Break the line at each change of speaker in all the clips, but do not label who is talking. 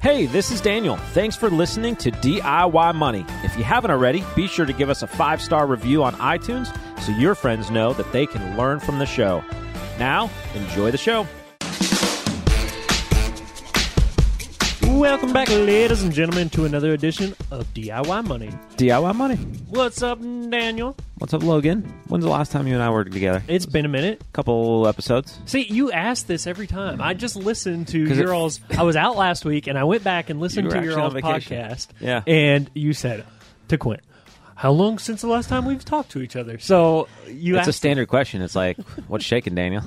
Hey, this is Daniel. Thanks for listening to DIY Money. If you haven't already, be sure to give us a five star review on iTunes so your friends know that they can learn from the show. Now, enjoy the show.
Welcome back, ladies and gentlemen, to another edition of DIY Money.
DIY Money.
What's up, Daniel?
What's up, Logan? When's the last time you and I worked together?
It's been a minute.
couple episodes.
See, you ask this every time. I just listened to
it-
your all's. I was out last week, and I went back and listened to your all's podcast.
Yeah.
and you said to Quint, "How long since the last time we've talked to each other?" So you
It's a
asked
standard question. It's like, what's shaking, Daniel?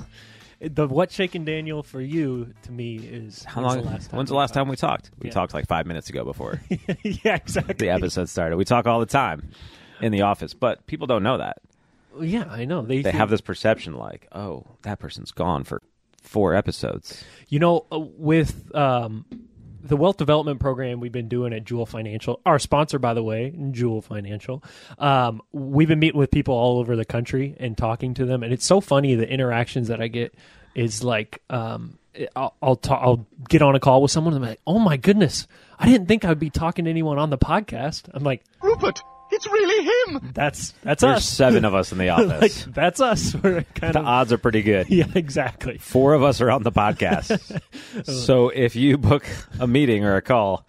The "What's shaking Daniel" for you to me is
How
when's
long?
The last time
when's the last time we talked? We
Yeah.
talked like five minutes ago before
yeah, exactly.
the episode started. We talk all the time in the office, but people don't know that.
Yeah, I know. They
They
think-
have this perception like, oh, that person's gone for four episodes.
You know, uh, with um, the wealth development program we've been doing at Jewel Financial, our sponsor, by the way, Jewel Financial, um, we've been meeting with people all over the country and talking to them, and it's so funny the interactions that I get is like. Um, I'll I'll, ta- I'll get on a call with someone and I'm like, oh my goodness, I didn't think I'd be talking to anyone on the podcast. I'm like,
Rupert, it's really him.
that's that's
There's
us.
seven of us in the
like
office.
that's us. We're kind
the
of
odds are pretty good.
yeah, exactly.
Four of us are on the podcast. so if you book a meeting or a call,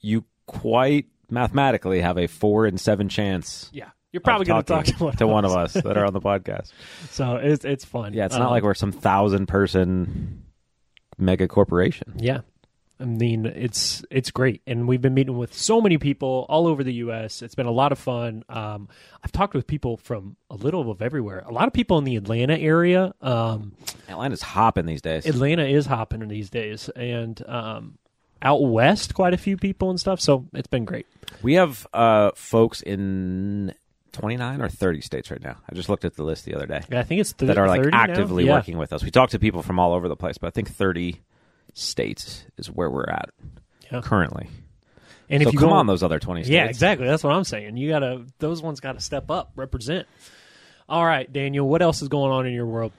you quite mathematically have a four in seven chance.
Yeah, you're probably going to talk to one,
to one of
us.
us that are on the podcast.
So it's it's fun.
Yeah, it's not
Um,
like we're some thousand person mega corporation.
Yeah. I mean, it's it's great, and we've been meeting with so many people all over the U.S. It's been a lot of fun. Um, I've talked with people from a little of everywhere. A lot of people in the Atlanta area. Um,
Atlanta's hopping these days.
Atlanta is hopping these days, and um, out west, quite a few people and stuff. So it's been great.
We have uh, folks in 29 or 30 states right now. I just looked at the list the other day Yeah,
I think it's th-
that are like
30 now?
actively
Yeah.
working with us. We talk to people from all over the place, but I think 30 states is where we're at
Yeah.
currently.
And
so
if you
come
go,
on, those other 20 states.
Yeah, exactly. That's what I'm saying. You gotta; those ones got to step up, represent. All right, Daniel. What else is going on in your world?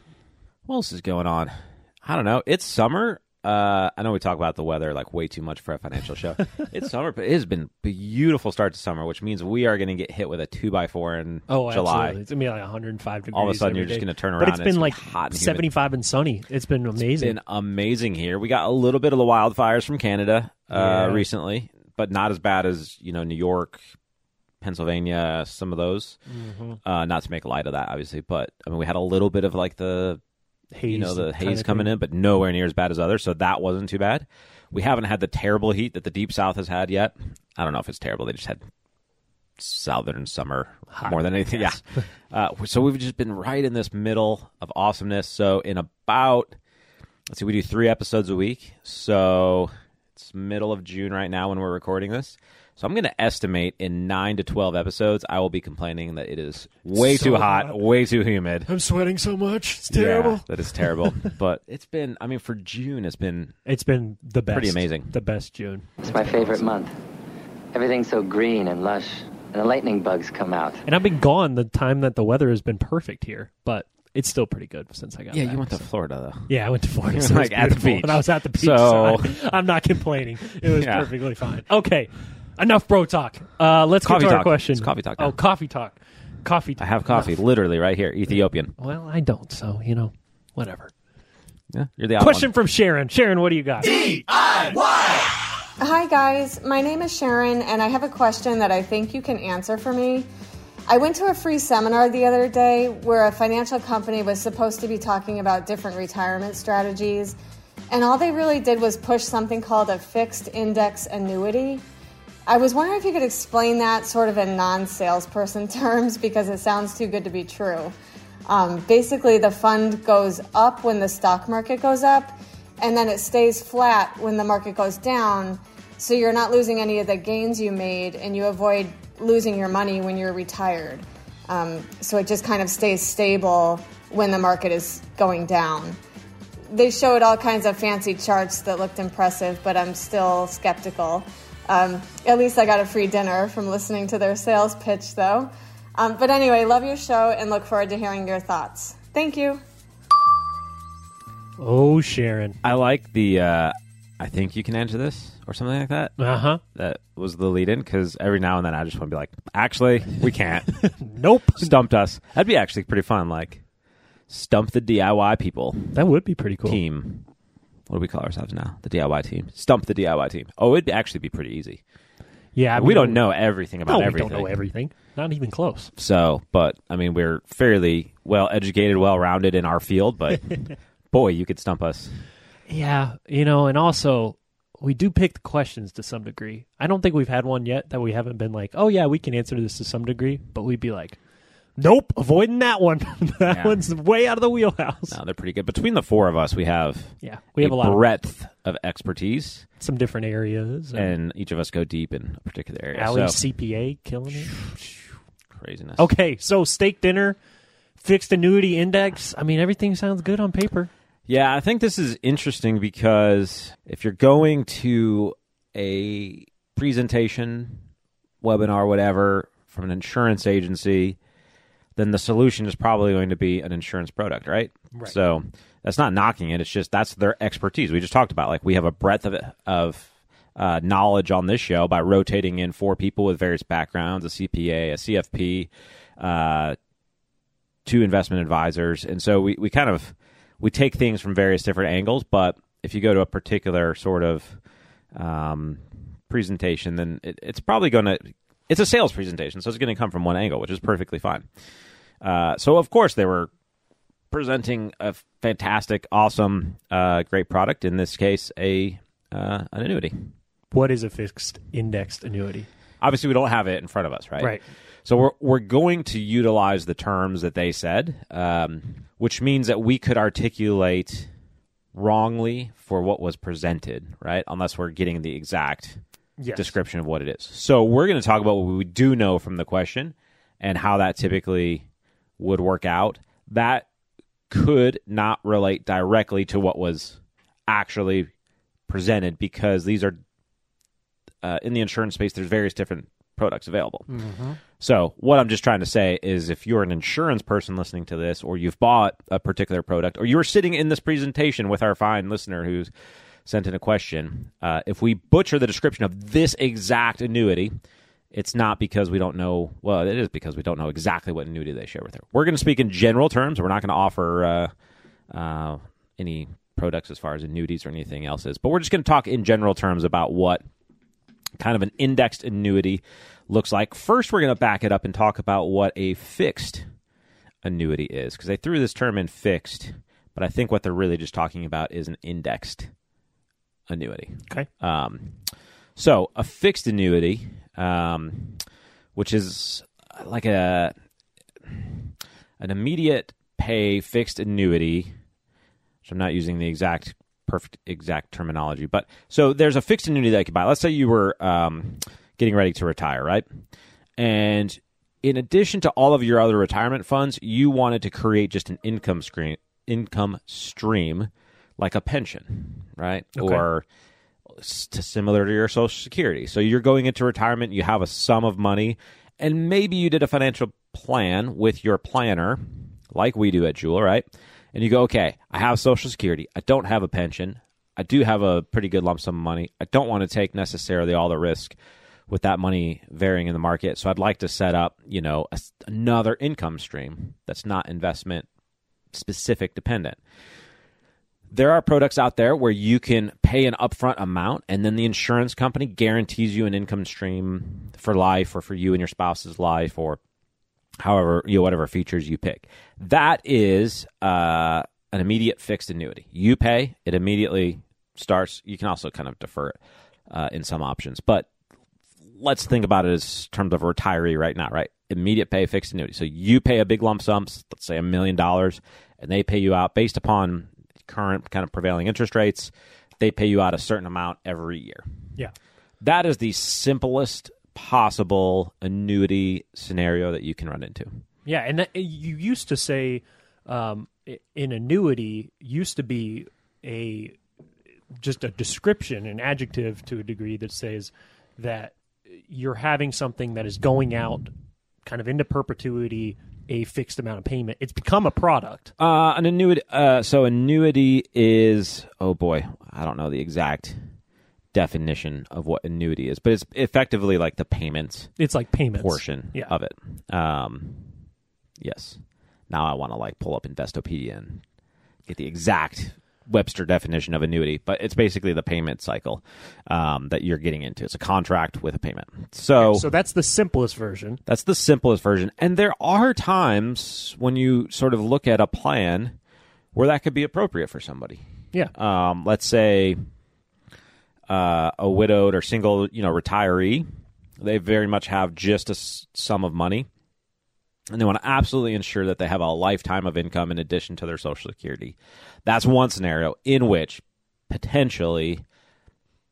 What else is going on? I don't know. It's summer. Uh, I know we talk about the weather like way too much for a financial show. it's summer, but it has been beautiful start to summer, which means we are going to get hit with a two by four in
Oh,
July.
absolutely. It's gonna be like 105 degrees.
All of a sudden, you're just gonna turn around.
But
it's
been
it's
like
hot and
75 and sunny. It's been amazing.
It's been amazing here. We got a little bit of the wildfires from Canada uh,
Yeah.
recently, but not as bad as you know New York, Pennsylvania, some of those.
Mm-hmm.
Uh, not to make light of that, obviously, but I mean we had a little bit of like the
haze,
you know the haze coming in, but nowhere near as bad as others. So that wasn't too bad. We haven't had the terrible heat that the deep south has had yet. I don't know if it's terrible. They just had southern summer more than anything.
yes.
Yeah. Uh, so we've just been right in this middle of awesomeness. So in about let's see, we do three episodes a week. So it's middle of June right now when we're recording this. So I'm going to estimate in nine to twelve episodes, I will be complaining that it is way
So
too hot,
hot.
way too humid.
I'm sweating so much. It's
Yeah, that is terrible. but it's been, I mean, for June, it's been
It's been the best.
Pretty amazing.
The best June.
It's my favorite month. Everything's so green and lush, and the lightning bugs come out.
And I've been gone the time that the weather has been perfect here, but it's still pretty good since I got
yeah.
back,
You went to
so-
Florida though.
Yeah, I went to Florida. So
were,
it was
like, at the beach.
and I was at the beach.
So-
So, I, am not complaining. It was
Yeah.
perfectly fine. Okay, enough bro talk. Uh, let's
Coffee
get to our
talk.
question.
It's coffee talk
Oh, coffee talk. Coffee.
I
Talk.
have coffee, literally right here, Ethiopian.
Well, I don't. So you know, whatever.
Yeah, you're the odd
Question
one.
from Sharon. Sharon, what do you got?
Hi, guys. My name is Sharon, and I have a question that I think you can answer for me. I went to a free seminar the other day where a financial company was supposed to be talking about different retirement strategies, and all they really did was push something called a fixed index annuity. I was wondering if you could explain that sort of in non salesperson terms because it sounds too good to be true. Um, basically, the fund goes up when the stock market goes up, and then it stays flat when the market goes down. So you're not losing any of the gains you made, and you avoid losing your money when you're retired. Um, so it just kind of stays stable when the market is going down. They showed all kinds of fancy charts that looked impressive, but I'm still skeptical. Um, at least I got a free dinner from listening to their sales pitch, though. Um, but anyway, love your show and look forward to hearing your thoughts. Thank you.
Oh, Sharon.
I like the. Uh, I think you can answer this or something like that.
Uh huh.
That was the lead in because every now and then I just want to be like, actually, we can't.
Nope.
Stumped us. That'd be actually pretty fun. Like, stump the DIY people
That would be pretty cool.
team. What do we call ourselves now? The DIY team. Stump the DIY team. Oh, it'd actually be pretty easy.
Yeah, I
we don't know everything about
No,
everything.
we don't know everything. Not even close.
So, but I mean, we're fairly well educated, well rounded in our field. But boy, you could stump us.
Yeah, you know, and also we do pick the questions to some degree. I don't think we've had one yet that we haven't been like, oh yeah, we can answer this to some degree, but we'd be like, nope, avoiding that one. that
Yeah.
one's way out of the wheelhouse.
No, they're pretty good. Between the four of us, we have
Yeah, we have a lot
breadth of expertise,
some different areas.
and each of us go deep in a particular area.
Allie
so,
CPA killing it.
craziness.
Okay, so steak dinner, fixed annuity index. I mean, everything sounds good on paper.
Yeah, I think this is interesting because if you're going to a presentation, webinar, whatever, from an insurance agency, then the solution is probably going to be an insurance product, right?
Right.
So that's not knocking it. It's just that's their expertise. We just talked about like we have a breadth of of uh, knowledge on this show by rotating in four people with various backgrounds: a CPA, a CFP, uh, two investment advisors, and so we, we kind of we take things from various different angles. But if you go to a particular sort of um, presentation, then it, it's probably going to it's a sales presentation, so it's going to come from one angle, which is perfectly fine. Uh, so of course they were presenting a fantastic, awesome, uh, great product. In this case, a uh, an annuity.
What is a fixed indexed annuity?
Obviously, we don't have it in front of us, right?
Right.
So we're we're going to utilize the terms that they said, um, which means that we could articulate wrongly for what was presented, right? Unless we're getting the exact
Yes.
description of what it is. So we're going to talk about what we do know from the question and how that typically would work out. That could not relate directly to what was actually presented because these are uh, in the insurance space. There's various different products available. So what I'm just trying to say is, if you're an insurance person listening to this, or you've bought a particular product, or you're sitting in this presentation with our fine listener who's sent in a question, uh, if we butcher the description of this exact annuity, it's not because we don't know. Well, it is because we don't know exactly what annuity they share with her. We're going to speak in general terms. We're not going to offer uh, uh, any products as far as annuities or anything else is, but we're just going to talk in general terms about what kind of an indexed annuity looks like. First, we're going to back it up and talk about what a fixed annuity is because they threw this term in fixed, but I think what they're really just talking about is an indexed annuity.
Okay.
Um, so a fixed annuity, um, which is like a an immediate pay fixed annuity. So I'm not using the exact perfect exact terminology, but so there's a fixed annuity that you could buy. Let's say you were um, getting ready to retire, right? And in addition to all of your other retirement funds, you wanted to create just an income stream, income stream like a pension, right?
Okay.
Or to similar to your social security. So you're going into retirement, you have a sum of money, and maybe you did a financial plan with your planner, like we do at Jewel, right? And you go, okay, I have social security, I don't have a pension, I do have a pretty good lump sum of money. I don't want to take necessarily all the risk with that money varying in the market. So I'd like to set up, you know, a, another income stream that's not investment specific dependent there are products out there where you can pay an upfront amount and then the insurance company guarantees you an income stream for life or for you and your spouse's life or however you know, whatever features you pick. That is uh, an immediate fixed annuity. You pay it immediately starts you can also kind of defer it uh, in some options but let's think about it as terms of retiree right now right? Immediate pay fixed annuity. So you pay a big lump sum let's say a million dollars and they pay you out based upon current kind of prevailing interest rates they pay you out a certain amount every year
Yeah.
that is the simplest possible annuity scenario that you can run into
Yeah, and that, you used to say um, an annuity used to be a just a description, an adjective to a degree that says that you're having something that is going out kind of into perpetuity, a fixed amount of payment. It's become a product.
Uh, an annuity. Uh, so annuity is. Oh boy, I don't know the exact definition of what annuity is, but it's effectively like the payments
It's like payments
portion
Yeah.
of it. Um, yes. Now I want to like pull up Investopedia and get the exact Webster definition of annuity, but it's basically the payment cycle um, that you're getting into. It's a contract with a payment. So,
So that's the simplest version.
that's the simplest version. And there are times when you sort of look at a plan where that could be appropriate for somebody
Yeah.
um, let's say uh, a widowed or single, you know, retiree, they very much have just a s- sum of money, and they want to absolutely ensure that they have a lifetime of income in addition to their Social Security. That's one scenario in which potentially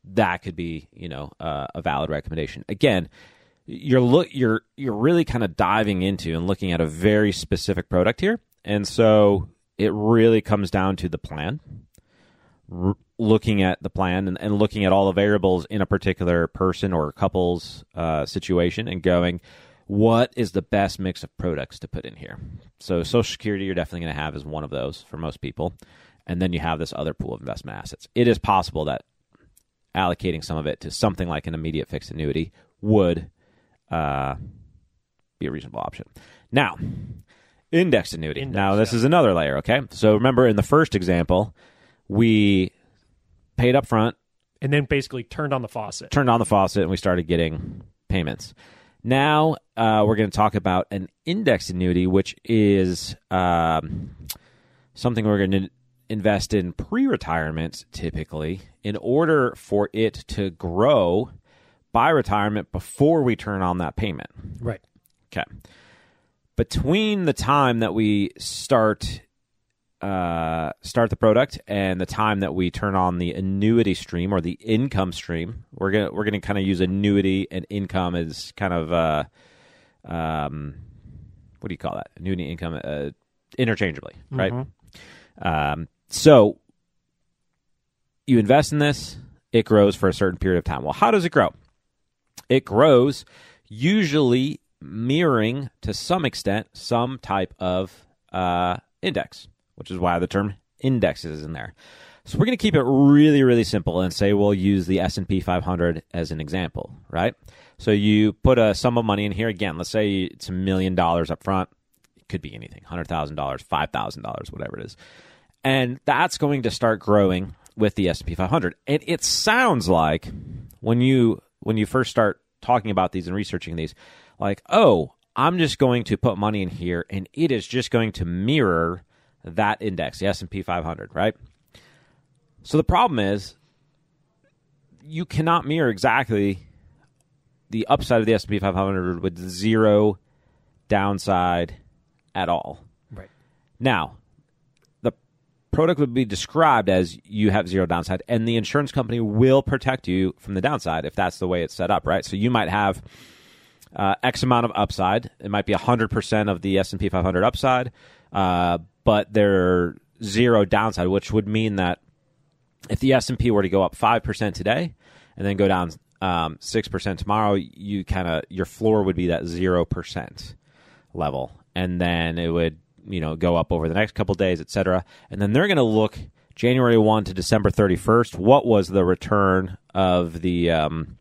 that could be, you know, uh, a valid recommendation. Again, you're look you're you're really kind of diving into and looking at a very specific product here, and so it really comes down to the plan r- looking at the plan and, and looking at all the variables in a particular person or couple's uh, situation and going, what is the best mix of products to put in here? So, Social Security, you're definitely going to have as one of those for most people. And then you have this other pool of investment assets. It is possible that allocating some of it to something like an immediate fixed annuity would uh, be a reasonable option. Now, indexed annuity.
Index,
now, this
yeah.
is another layer, okay? So, remember in the first example, we paid up front,
And then basically turned on the faucet.
turned on the faucet, and we started getting payments. Now uh, we're going to talk about an index annuity, which is um, something we're going to invest in pre-retirement, typically, in order for it to grow by retirement before we turn on that payment.
Right.
Okay. Between the time that we start uh, start the product and the time that we turn on the annuity stream or the income stream, we're gonna we're gonna kind of use annuity and income as kind of uh, um, what do you call that? Annuity income uh, interchangeably, right? Um, so you invest in this, it grows for a certain period of time. Well, how does it grow? It grows usually mirroring to some extent some type of uh, index, which is why the term index is in there. So we're going to keep it really, really simple and say we'll use the S and P 500 as an example, right? So you put a sum of money in here again. Let's say it's a million dollars up front. It could be anything, hundred thousand dollars, five thousand dollars, whatever it is, and that's going to start growing with the S and P 500. And it sounds like when you when you first start talking about these and researching these, like, oh, I'm just going to put money in here, and it is just going to mirror that index, the S and P 500, right? So the problem is, you cannot mirror exactly the upside of the S and P 500 with zero downside at all.
Right.
Now, the product would be described as you have zero downside, and the insurance company will protect you from the downside if that's the way it's set up, right? So you might have uh, X amount of upside. It might be 100% of the S&P 500 upside, uh, but there zero downside, which would mean that if the S&P were to go up 5% today and then go down um, 6% tomorrow, you kind of your floor would be that 0% level. And then it would, you know, go up over the next couple days, et cetera. And then they're going to look January 1 to December 31st. What was the return of the um,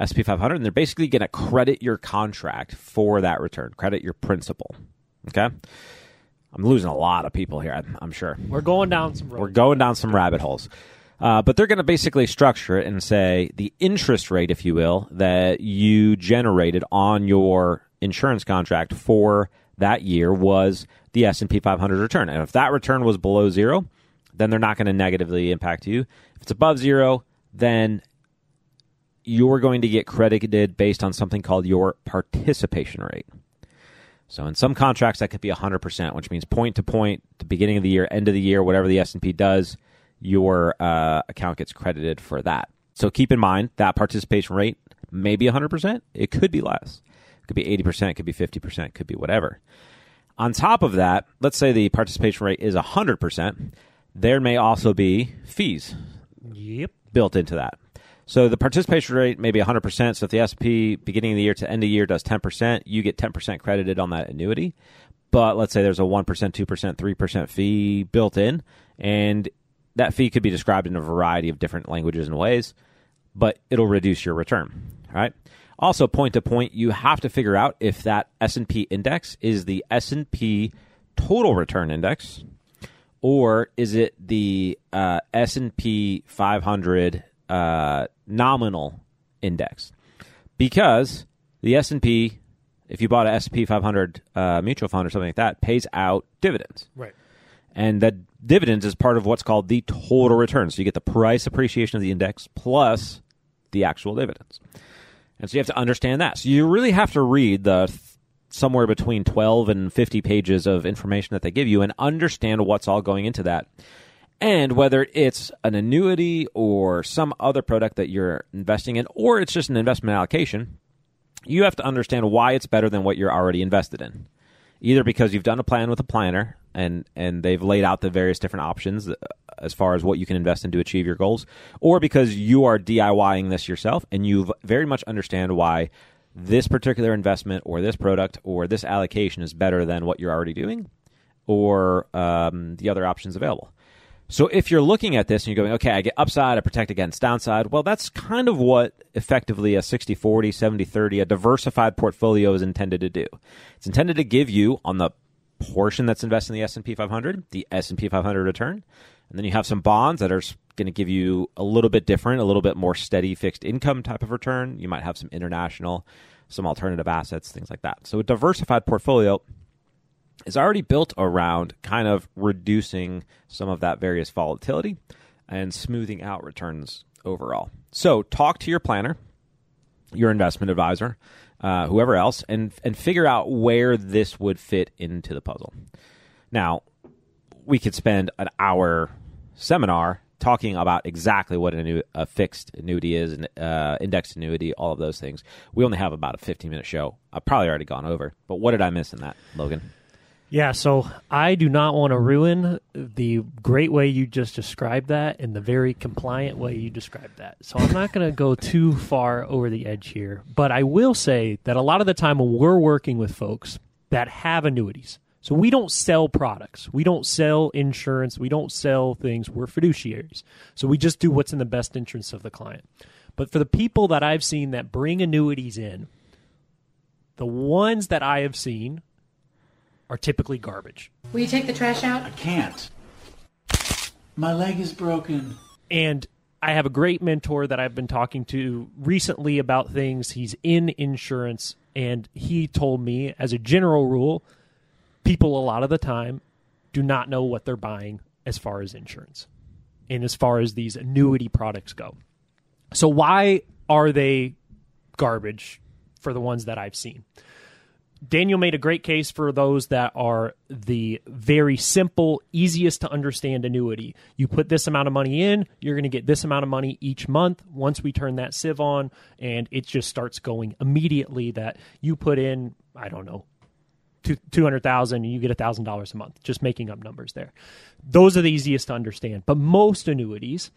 SP 500? And they're basically going to credit your contract for that return, credit your principal. Okay. I'm losing a lot of people here, I'm, I'm sure.
We're going down some road.
We're going down some rabbit holes. Uh, but they're going to basically structure it and say the interest rate, if you will, that you generated on your insurance contract for that year was the S&P 500 return. And if that return was below zero, then they're not going to negatively impact you. If it's above zero, then you're going to get credited based on something called your participation rate. So in some contracts that could be 100%, which means point to point, the beginning of the year, end of the year, whatever the S&P does, your uh, account gets credited for that. So keep in mind that participation rate may be 100%, it could be less. It could be 80%, it could be 50%, it could be whatever. On top of that, let's say the participation rate is 100%, there may also be fees
Yep.
built into that. So the participation rate may be 100%. So if the S&P beginning of the year to end of year does 10%, you get 10% credited on that annuity. But let's say there's a 1%, 2%, 3% fee built in, and that fee could be described in a variety of different languages and ways. but it'll reduce your return. All right. Also, point to point, you have to figure out if that S and P index is the S and P total return index, or is it the uh, S and P 500 uh, nominal index? Because the S and P, if you bought an S and P 500 uh, mutual fund or something like that, pays out dividends.
Right.
And that dividends is part of what's called the total return. So you get the price appreciation of the index plus the actual dividends. And so you have to understand that. So you really have to read the th- somewhere between 12 and 50 pages of information that they give you and understand what's all going into that. And whether it's an annuity or some other product that you're investing in, or it's just an investment allocation, you have to understand why it's better than what you're already invested in. Either because you've done a plan with a planner and and they've laid out the various different options uh, as far as what you can invest in to achieve your goals, or because you are DIYing this yourself and you very much understand why this particular investment or this product or this allocation is better than what you're already doing or um, the other options available. So if you're looking at this and you're going, okay, I get upside, I protect against downside, well, that's kind of what effectively a 60 40, 70 30, a diversified portfolio is intended to do. It's intended to give you on the portion that's invested in the S&P 500, the S&P 500 return, and then you have some bonds that are going to give you a little bit different, a little bit more steady fixed income type of return. You might have some international, some alternative assets, things like that. So a diversified portfolio is already built around kind of reducing some of that various volatility and smoothing out returns overall. So talk to your planner, your investment advisor, uh, whoever else, and and figure out where this would fit into the puzzle. Now, we could spend an hour seminar talking about exactly what a, a fixed annuity is, an uh, indexed annuity, all of those things. We only have about a 15 minute show. I've probably already gone over, but what did I miss in that, Logan?
Yeah, so I do not want to ruin the great way you just described that and the very compliant way you described that. So I'm not going to go too far over the edge here, but I will say that a lot of the time we're working with folks that have annuities, so we don't sell products, we don't sell insurance, we don't sell things, we're fiduciaries. So we just do what's in the best interest of the client. But for the people that I've seen that bring annuities in, the ones that I have seen are typically garbage.
Will you take the trash out?
I can't. My leg is broken.
And I have a great mentor that I've been talking to recently about things. He's in insurance, and he told me, as a general rule, people a lot of the time do not know what they're buying as far as insurance and as far as these annuity products go. So, why are they garbage for the ones that I've seen? Daniel made a great case for those that are the very simple, easiest to understand annuity. You put this amount of money in, you're going to get this amount of money each month. Once we turn that sieve on, and it just starts going immediately. That you put in, I don't know, two hundred thousand, and you get thousand dollars a month. Just making up numbers there. Those are the easiest to understand. But most annuities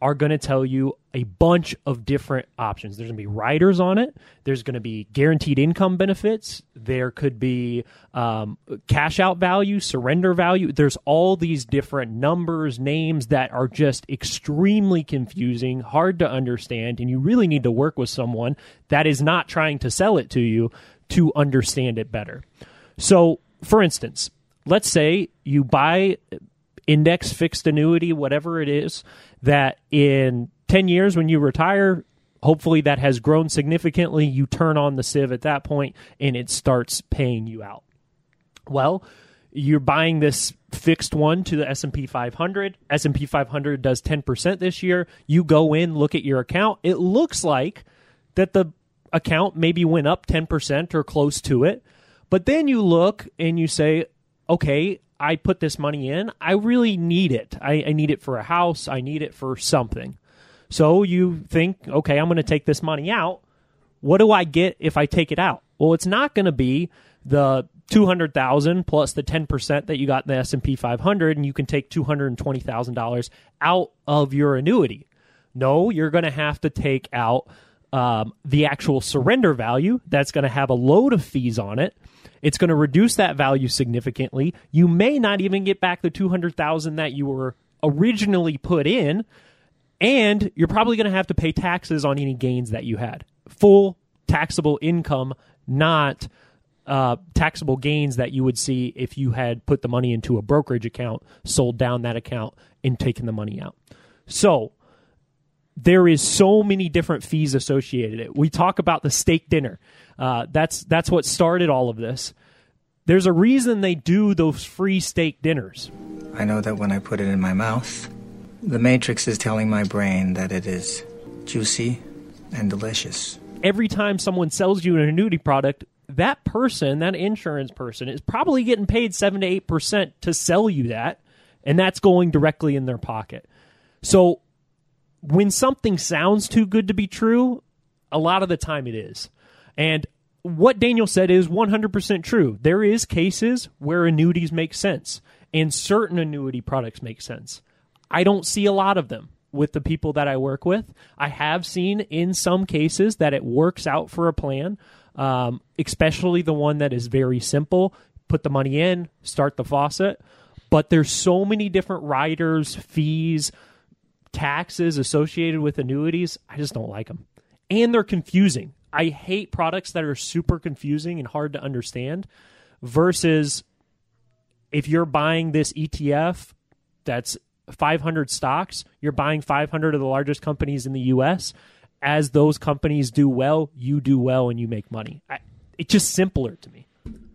are going to tell you a bunch of different options. There's going to be riders on it. There's going to be guaranteed income benefits. There could be um, cash out value, surrender value. There's all these different numbers, names that are just extremely confusing, hard to understand, and you really need to work with someone that is not trying to sell it to you to understand it better. So, for instance, let's say you buy index fixed annuity, whatever it is, that in 10 years when you retire, hopefully that has grown significantly. You turn on the sieve at that point and it starts paying you out. Well, you're buying this fixed one to the S&P 500. S&P 500 does 10% this year. You go in, look at your account. It looks like that the account maybe went up 10% or close to it. But then you look and you say, okay, I put this money in, I really need it. I, I need it for a house. I need it for something. So you think, okay, I'm going to take this money out. What do I get if I take it out? Well, it's not going to be the 200,000 plus the 10% that you got in the S&P 500 and you can take $220,000 out of your annuity. No, you're going to have to take out um, the actual surrender value that's going to have a load of fees on it it's going to reduce that value significantly. You may not even get back the 200,000 that you were originally put in And you're probably going to have to pay taxes on any gains that you had. Full taxable income, not uh, taxable gains that you would see if you had put the money into a brokerage account, sold down that account, and taken the money out. So there is so many different fees associated. It we talk about the steak dinner. Uh, that's that's what started all of this. There's a reason they do those free steak dinners.
I know that when I put it in my mouth, the matrix is telling my brain that it is juicy and delicious.
Every time someone sells you an annuity product, that person, that insurance person, is probably getting paid seven to eight percent to sell you that, and that's going directly in their pocket. So when something sounds too good to be true, a lot of the time it is. And what Daniel said is 100% true. There is cases where annuities make sense and certain annuity products make sense. I don't see a lot of them with the people that I work with. I have seen in some cases that it works out for a plan, um, especially the one that is very simple. Put the money in, start the faucet. But there's so many different riders, fees, taxes associated with annuities, I just don't like them. And they're confusing. I hate products that are super confusing and hard to understand versus if you're buying this ETF that's 500 stocks, you're buying 500 of the largest companies in the US. As those companies do well, you do well and you make money. I, it's just simpler to me.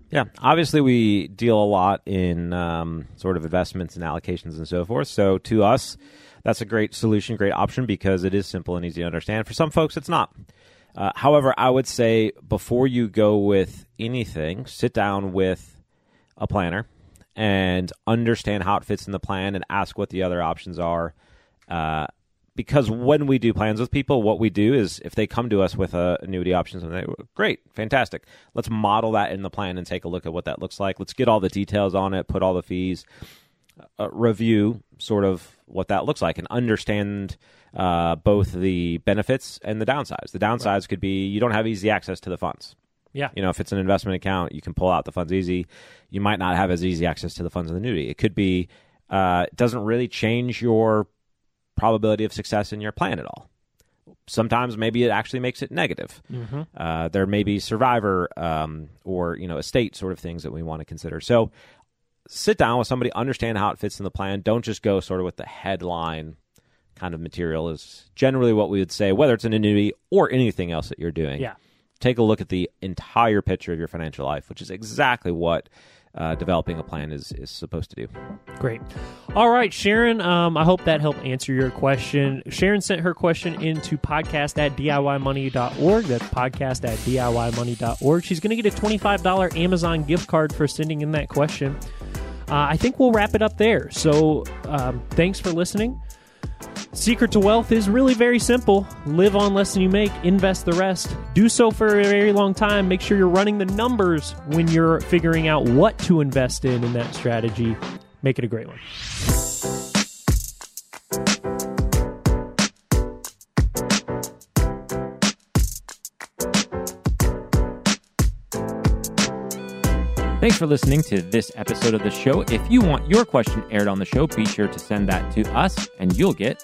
Yeah, obviously we deal a lot in um, sort of investments and allocations and so forth. So to us, that's a great solution, great option because it is simple and easy to understand. For some folks, it's not. Uh, however, I would say before you go with anything, sit down with a planner and understand how it fits in the plan and ask what the other options are. Uh, because when we do plans with people, what we do is if they come to us with a annuity options, and they great, fantastic, let's model that in the plan and take a look at what that looks like. Let's get all the details on it, put all the fees, uh, review sort of what that looks like and understand uh, both the benefits and the downsides. The downsides right. could be you don't have easy access to the funds.
Yeah.
You know, if it's an investment account, you can pull out the funds easy. You might not have as easy access to the funds in the annuity. It could be uh, it doesn't really change your probability of success in your plan at all. Sometimes maybe it actually makes it negative. Mm-hmm. Uh, there may be survivor um, or you know estate sort of things that we want to consider. So sit down with somebody, understand how it fits in the plan. Don't just go sort of with the headline kind of material is generally what we would say, whether it's an annuity or anything else that you're doing.
Yeah.
Take a look at the entire picture of your financial life, which is exactly what uh, developing a plan is, is supposed to do.
Great. All right, Sharon, um, I hope that helped answer your question. Sharon sent her question into podcast at DIYmoney.org. That's podcast at DIYmoney.org. She's going to get a $25 Amazon gift card for sending in that question. Uh, I think we'll wrap it up there. So um, thanks for listening. Secret to wealth is really very simple. Live on less than you make, invest the rest. Do so for a very long time. Make sure you're running the numbers when you're figuring out what to invest in in that strategy. Make it a great one.
Thanks for listening to this episode of the show. If you want your question aired on the show, be sure to send that to us and you'll get